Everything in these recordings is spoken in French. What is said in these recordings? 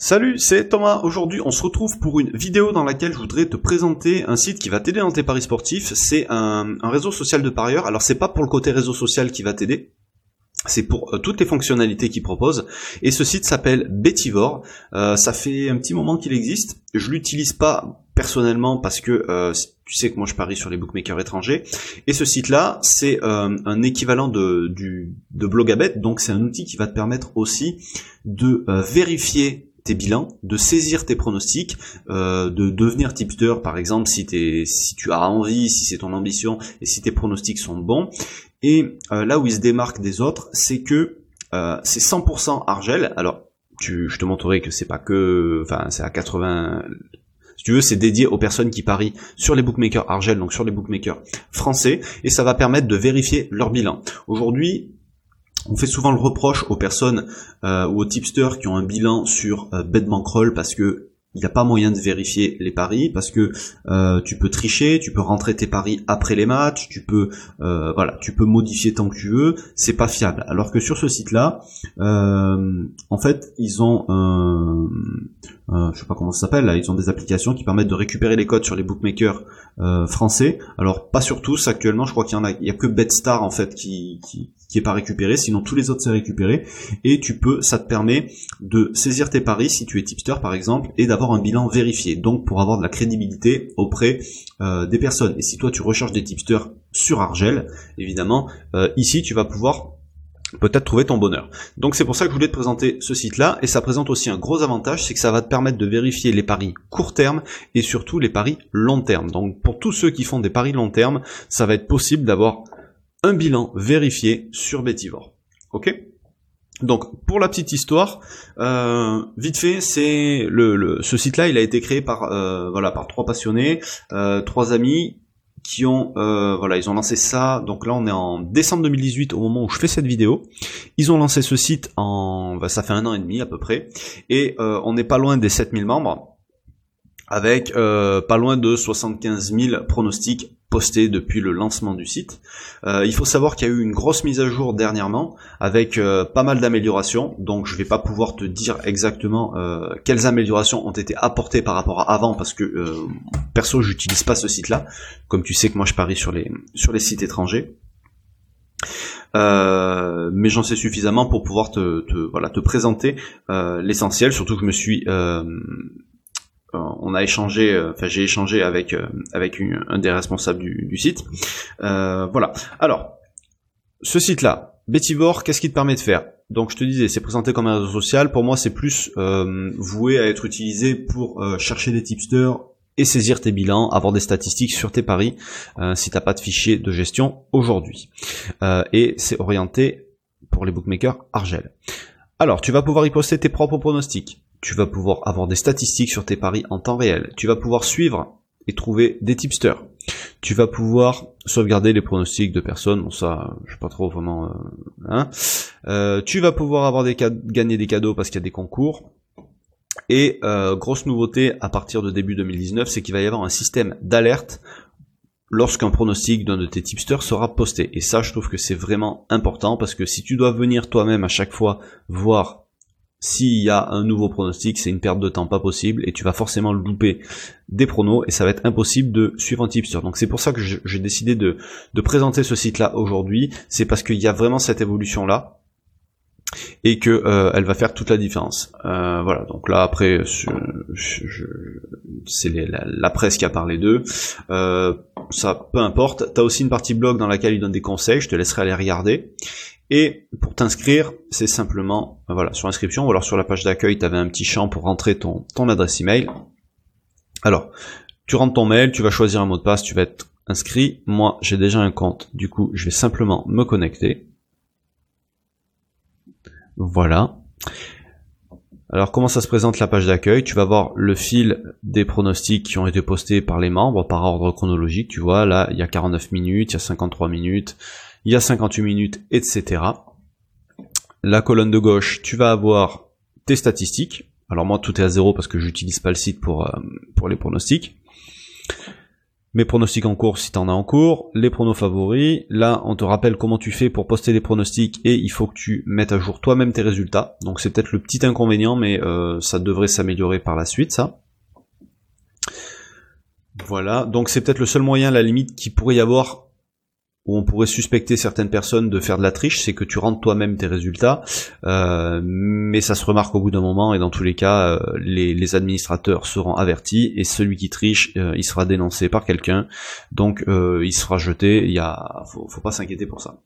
Salut, c'est Thomas. Aujourd'hui, on se retrouve pour une vidéo dans laquelle je voudrais te présenter un site qui va t'aider dans tes paris sportifs. C'est un, réseau social de parieurs. Alors, c'est pas pour le côté réseau social qui va t'aider. C'est pour euh, toutes les fonctionnalités qu'il propose. Et ce site s'appelle Betivore. Euh, ça fait un petit moment qu'il existe. Je l'utilise pas personnellement parce que euh, tu sais que moi je parie sur les bookmakers étrangers. Et ce site-là, c'est un équivalent de, du, de Blogabet. Donc c'est un outil qui va te permettre aussi de vérifier tes bilans, de saisir tes pronostics, euh, de devenir tipster par exemple si, si tu as envie, si c'est ton ambition et si tes pronostics sont bons. Et euh, là où il se démarque des autres, c'est que euh, c'est 100% argel. Alors tu, je te montrerai que c'est pas que, enfin c'est à 80 si tu veux, c'est dédié aux personnes qui parient sur les bookmakers Argel, donc sur les bookmakers français, et ça va permettre de vérifier leur bilan. Aujourd'hui, on fait souvent le reproche aux personnes euh, ou aux tipsters qui ont un bilan sur euh, parce que il n'y a pas moyen de vérifier les paris parce que euh, tu peux tricher, tu peux rentrer tes paris après les matchs, tu peux euh, voilà, tu peux modifier tant que tu veux, c'est pas fiable. Alors que sur ce site-là, en fait, ils ont je sais pas comment ça s'appelle ils ont des applications qui permettent de récupérer les codes sur les bookmakers français. Alors pas sur tous actuellement, je crois qu'il y en a, il y a que BetStar en fait qui qui est pas récupéré, sinon tous les autres c'est récupéré, et tu peux, ça te permet de saisir tes paris si tu es tipster par exemple, et d'avoir un bilan vérifié, donc pour avoir de la crédibilité auprès euh, des personnes. Et si toi tu recherches des tipsters sur Argel, évidemment, euh, ici tu vas pouvoir peut-être trouver ton bonheur. Donc c'est pour ça que je voulais te présenter ce site-là, et ça présente aussi un gros avantage, c'est que ça va te permettre de vérifier les paris court terme et surtout les paris long terme. Donc pour tous ceux qui font des paris long terme, ça va être possible d'avoir un bilan vérifié sur Betivore. Ok? Donc pour la petite histoire, euh, vite fait, c'est le, ce site-là, il a été créé par euh, voilà par trois passionnés, euh, trois amis qui ont voilà ils ont lancé ça. Donc là on est en décembre 2018 au moment où je fais cette vidéo. Ils ont lancé ce site en bah, ça fait un an et demi à peu près et on n'est pas loin des 7000 membres avec pas loin de 75 000 pronostics posté depuis le lancement du site. Euh, il faut savoir qu'il y a eu une grosse mise à jour dernièrement avec euh, pas mal d'améliorations, donc je vais pas pouvoir te dire exactement euh, quelles améliorations ont été apportées par rapport à avant parce que perso j'utilise pas ce site là, comme tu sais que moi je parie sur les sur les sites étrangers. mais j'en sais suffisamment pour pouvoir te, te voilà te présenter l'essentiel. Surtout que je me suis euh, on a échangé, euh, enfin j'ai échangé avec euh, avec un des responsables du, site. voilà. Alors, ce site-là, Betivore, qu'est-ce qui te permet de faire? Donc je te disais, c'est présenté comme un réseau social. Pour moi, c'est plus voué à être utilisé pour chercher des tipsters et saisir tes bilans, avoir des statistiques sur tes paris si t'as pas de fichier de gestion aujourd'hui. et c'est orienté pour les bookmakers Argel. Alors, tu vas pouvoir y poster tes propres pronostics tu vas pouvoir avoir des statistiques sur tes paris en temps réel. Tu vas pouvoir suivre et trouver des tipsters. Tu vas pouvoir sauvegarder les pronostics de personnes. Bon ça, je sais pas trop vraiment. Euh, hein. Euh, tu vas pouvoir avoir des gagner des cadeaux parce qu'il y a des concours. Et euh, grosse nouveauté à partir de début 2019, c'est qu'il va y avoir un système d'alerte lorsqu'un pronostic d'un de tes tipsters sera posté. Et ça, je trouve que c'est vraiment important parce que si tu dois venir toi-même à chaque fois voir s'il y a un nouveau pronostic, c'est une perte de temps pas possible et tu vas forcément louper des pronos et ça va être impossible de suivre un tipster. Donc c'est pour ça que j'ai décidé de, présenter ce site-là aujourd'hui. C'est parce qu'il y a vraiment cette évolution-là et que euh, elle va faire toute la différence. Euh, voilà. Donc là après, c'est la, la, presse qui a parlé d'eux. Euh, ça, peu importe. T'as aussi une partie blog dans laquelle ils donnent des conseils. Je te laisserai aller regarder. Et pour t'inscrire, c'est simplement voilà sur inscription ou alors sur la page d'accueil, tu avais un petit champ pour rentrer ton, ton adresse email. Alors, tu rentres ton mail, tu vas choisir un mot de passe, tu vas être inscrit. Moi, j'ai déjà un compte, du coup, je vais simplement me connecter. Voilà. Alors comment ça se présente la page d'accueil? Tu vas voir le fil des pronostics qui ont été postés par les membres par ordre chronologique. Tu vois, là, il y a 49 minutes, il y a 53 minutes, il y a 58 minutes, etc. La colonne de gauche, tu vas avoir tes statistiques. Alors moi, tout est à zéro parce que j'utilise pas le site pour, euh, pour les pronostics. mes pronostics en cours si t'en as en cours, les pronos favoris. Là, on te rappelle comment tu fais pour poster des pronostics et il faut que tu mettes à jour toi-même tes résultats. Donc c'est peut-être le petit inconvénient, mais euh, ça devrait s'améliorer par la suite, ça. Voilà, donc c'est peut-être le seul moyen, la limite, qui pourrait y avoir où on pourrait suspecter certaines personnes de faire de la triche, c'est que tu rentres toi-même tes résultats, euh, mais ça se remarque au bout d'un moment, et dans tous les cas, euh, les, administrateurs seront avertis, et celui qui triche, euh, il sera dénoncé par quelqu'un, donc il sera jeté, il y faut, pas s'inquiéter pour ça.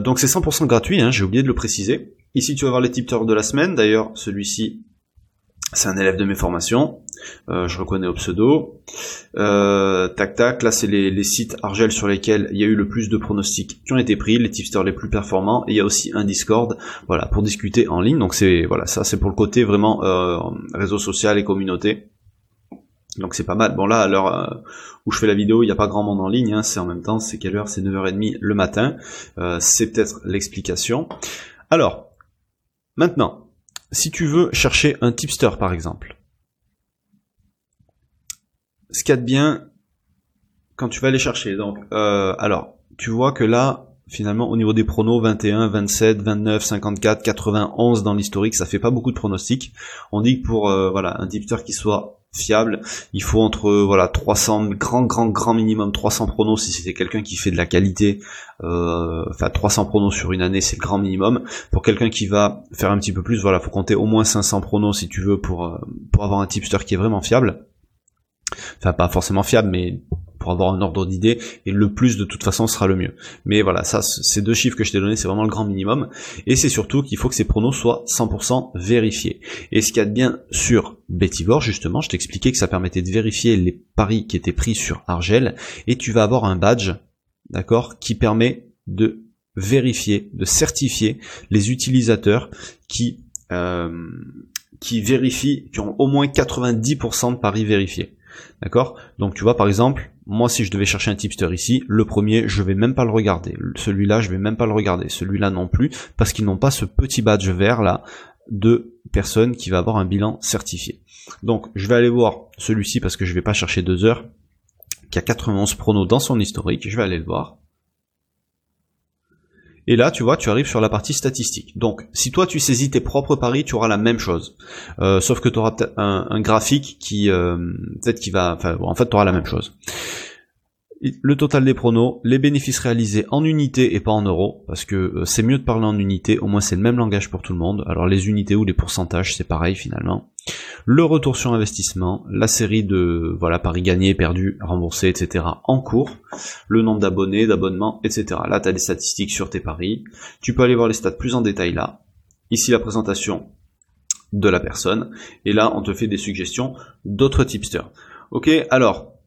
donc c'est 100% gratuit, hein, j'ai oublié de le préciser. Ici tu vas voir les tipteurs de la semaine, d'ailleurs celui-ci c'est un élève de mes formations. Je reconnais au pseudo. Tac tac, là c'est les, sites Argel sur lesquels il y a eu le plus de pronostics qui ont été pris, les tipsters les plus performants, et il y a aussi un Discord, voilà, pour discuter en ligne. Donc c'est voilà, ça c'est pour le côté vraiment euh, réseau social et communauté. Donc c'est pas mal. Bon là, à l'heure où je fais la vidéo, il n'y a pas grand monde en ligne, hein. c'est en même temps, c'est quelle heure? C'est 9h30 le matin. c'est peut-être l'explication. Alors, maintenant, si tu veux chercher un tipster par exemple, ce qu'il y a de bien quand tu vas aller chercher, donc euh, alors tu vois que là finalement au niveau des pronos 21, 27, 29, 54, 91 dans l'historique, ça fait pas beaucoup de pronostics. On dit que pour euh, voilà un tipster qui soit fiable. Il faut entre voilà 300 grand grand grand minimum 300 pronos si c'était quelqu'un qui fait de la qualité. Euh, enfin 300 pronos sur une année c'est le grand minimum. Pour quelqu'un qui va faire un petit peu plus, voilà faut compter au moins 500 pronos si tu veux pour euh, pour avoir un tipster qui est vraiment fiable. Enfin pas forcément fiable mais pour avoir un ordre d'idée, et le plus de toute façon sera le mieux. Mais voilà, ça, ces deux chiffres que je t'ai donnés, c'est vraiment le grand minimum, et c'est surtout qu'il faut que ces pronos soient 100% vérifiés. Et ce qu'il y a de bien sur Betivore, justement, je t'expliquais que ça permettait de vérifier les paris qui étaient pris sur Argel, et tu vas avoir un badge, d'accord, qui permet de vérifier, de certifier les utilisateurs qui euh, qui vérifient, qui ont au moins 90% de paris vérifiés. D'accord? Donc tu vois par exemple, moi si je devais chercher un tipster ici, le premier je vais même pas le regarder. Celui-là je vais même pas le regarder. Celui-là non plus, parce qu'ils n'ont pas ce petit badge vert là de personne qui va avoir un bilan certifié. Donc je vais aller voir celui-ci parce que je vais pas chercher deux heures, qui a 91 pronos dans son historique, je vais aller le voir. Et là, tu vois, tu arrives sur la partie statistique. Donc, si toi tu saisis tes propres paris, tu auras la même chose. Euh, sauf que tu auras un, graphique qui euh, peut-être qui va, enfin, en fait, tu auras la même chose le total des pronos, les bénéfices réalisés en unités et pas en euros, parce que euh, c'est mieux de parler en unités, au moins c'est le même langage pour tout le monde. Alors les unités ou les pourcentages, c'est pareil finalement. Le retour sur investissement, la série de voilà paris gagnés, perdus, remboursés, etc. en cours, le nombre d'abonnés, d'abonnements, etc. Là, tu as les statistiques sur tes paris. Tu peux aller voir les stats plus en détail là. Ici la présentation de la personne. Et là, on te fait des suggestions d'autres tipsters. Ok, alors,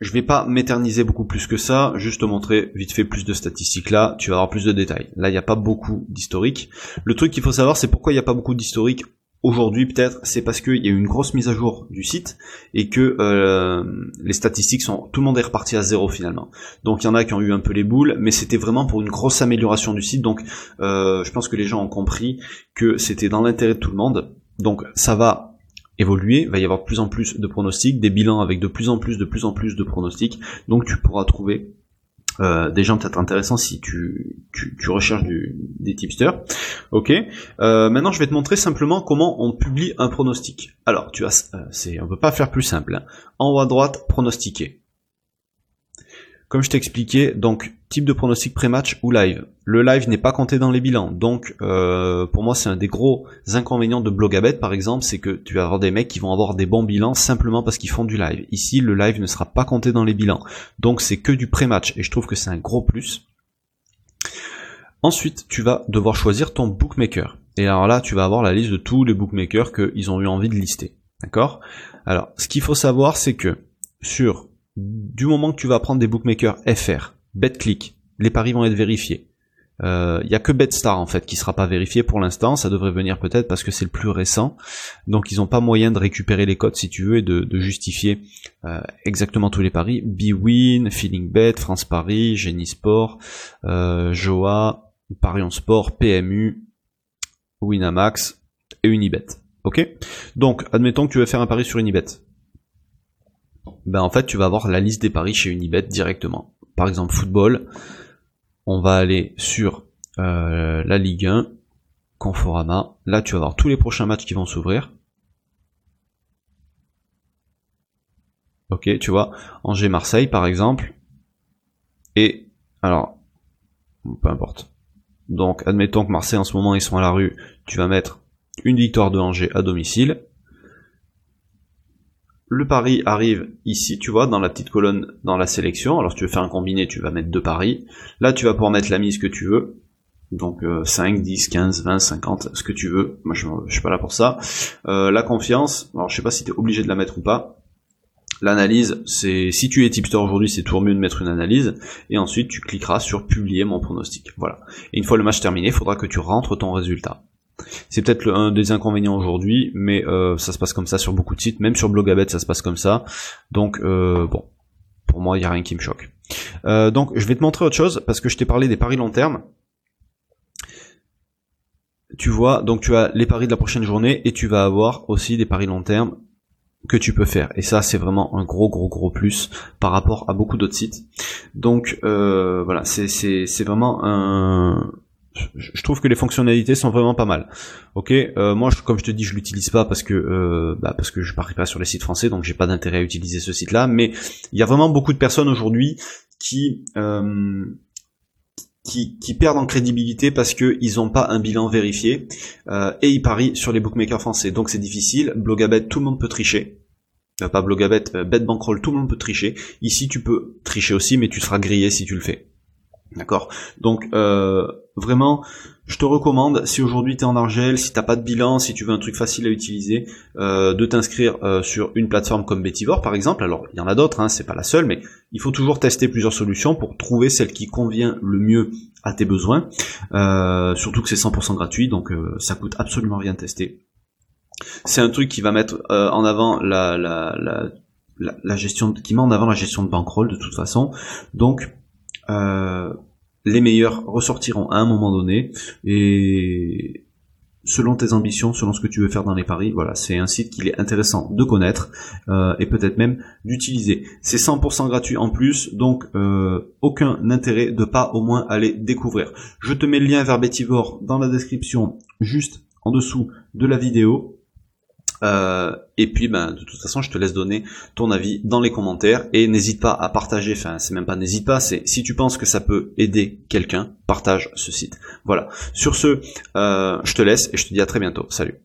je vais pas m'éterniser beaucoup plus que ça, juste te montrer vite fait plus de statistiques là, tu vas avoir plus de détails. Là, il n'y a pas beaucoup d'historique. Le truc qu'il faut savoir, c'est pourquoi il n'y a pas beaucoup d'historique aujourd'hui peut-être, c'est parce qu'il y a eu une grosse mise à jour du site et que euh, les statistiques sont, tout le monde est reparti à zéro finalement. Donc il y en a qui ont eu un peu les boules, mais c'était vraiment pour une grosse amélioration du site. Donc euh, je pense que les gens ont compris que c'était dans l'intérêt de tout le monde. Donc ça va évoluer, il va y avoir de plus en plus de pronostics, des bilans avec de plus en plus, de plus en plus de pronostics, donc tu pourras trouver euh, des gens peut-être intéressants si tu, recherches des tipsters. Ok. Euh, maintenant, je vais te montrer simplement comment on publie un pronostic. Alors, tu as, euh, c'est, on peut pas faire plus simple. Hein. En haut à droite, pronostiquer. Comme je t'expliquais, donc type de pronostic pré-match ou live. Le live n'est pas compté dans les bilans, donc euh, pour moi c'est un des gros inconvénients de Blogabet par exemple, c'est que tu vas avoir des mecs qui vont avoir des bons bilans simplement parce qu'ils font du live. Ici le live ne sera pas compté dans les bilans, donc c'est que du pré-match et je trouve que c'est un gros plus. Ensuite, tu vas devoir choisir ton bookmaker. Et alors là, tu vas avoir la liste de tous les bookmakers qu'ils ont eu envie de lister. D'accord? Alors, ce qu'il faut savoir, c'est que sur du moment que tu vas prendre des bookmakers FR, BetClick, les paris vont être vérifiés. Il euh, y a que BetStar en fait qui sera pas vérifié pour l'instant. Ça devrait venir peut-être parce que c'est le plus récent. Donc ils ont pas moyen de récupérer les codes si tu veux et de, justifier euh, exactement tous les paris. BWin, Feeling Bet, France Paris, Genisport, euh, Joa, Parion Sport, PMU, Winamax et Unibet. Ok? Donc admettons que tu veux faire un pari sur Unibet. Ben en fait tu vas avoir la liste des paris chez Unibet directement. Par exemple football, on va aller sur euh, la Ligue 1, Conforama. Là tu vas avoir tous les prochains matchs qui vont s'ouvrir. Ok, tu vois, Angers-Marseille par exemple. Et alors, peu importe. Donc admettons que Marseille en ce moment ils sont à la rue, tu vas mettre une victoire de Angers à domicile le pari arrive ici, tu vois, dans la petite colonne dans la sélection. Alors si tu veux faire un combiné, tu vas mettre deux paris. Là, tu vas pouvoir mettre la mise que tu veux. Donc 5, 10, 15, 20, 50, ce que tu veux. Moi, je, je suis pas là pour ça. Euh, la confiance, alors je sais pas si tu es obligé de la mettre ou pas. L'analyse, c'est si tu es tipster aujourd'hui, c'est toujours mieux de mettre une analyse. Et ensuite, tu cliqueras sur publier mon pronostic. Voilà. Et une fois le match terminé, il faudra que tu rentres ton résultat. C'est peut-être un des inconvénients aujourd'hui, mais euh, ça se passe comme ça sur beaucoup de sites, même sur Blogabet ça se passe comme ça. Donc euh, bon, pour moi il n'y a rien qui me choque. Euh, donc je vais te montrer autre chose parce que je t'ai parlé des paris long terme. Tu vois, donc tu as les paris de la prochaine journée et tu vas avoir aussi des paris long terme que tu peux faire. Et ça, c'est vraiment un gros, gros, gros plus par rapport à beaucoup d'autres sites. Donc voilà, c'est vraiment un, je trouve que les fonctionnalités sont vraiment pas mal. Ok, euh, moi, je, comme je te dis, je l'utilise pas parce que euh, bah, parce que je parie pas sur les sites français, donc j'ai pas d'intérêt à utiliser ce site-là. Mais il y a vraiment beaucoup de personnes aujourd'hui qui euh, qui, qui, perdent en crédibilité parce que ils ont pas un bilan vérifié et ils parient sur les bookmakers français. Donc c'est difficile. Blogabet, tout le monde peut tricher. pas Blogabet, Bet Bankroll, tout le monde peut tricher. Ici, tu peux tricher aussi, mais tu seras grillé si tu le fais. D'accord? Donc euh, vraiment, je te recommande, si aujourd'hui tu es en Argel, si t'as pas de bilan, si tu veux un truc facile à utiliser, euh, de t'inscrire euh, sur une plateforme comme Betivore par exemple. Alors il y en a d'autres, hein, c'est pas la seule, mais il faut toujours tester plusieurs solutions pour trouver celle qui convient le mieux à tes besoins. surtout que c'est 100% gratuit, donc ça coûte absolument rien de tester. C'est un truc qui va mettre en avant la, la, la, la, gestion, qui met en avant la gestion de bankroll de toute façon. Donc euh, les meilleurs ressortiront à un moment donné et selon tes ambitions, selon ce que tu veux faire dans les paris, voilà, c'est un site qu'il est intéressant de connaître euh, et peut-être même d'utiliser. C'est 100% gratuit en plus, donc euh, aucun intérêt de pas au moins aller découvrir. Je te mets le lien vers Betivore dans la description, juste en dessous de la vidéo. Euh, et puis, ben, de toute façon, je te laisse donner ton avis dans les commentaires et n'hésite pas à partager. Enfin, c'est même pas n'hésite pas, c'est si tu penses que ça peut aider quelqu'un, partage ce site. Voilà. Sur ce, euh, je te laisse et je te dis à très bientôt. Salut.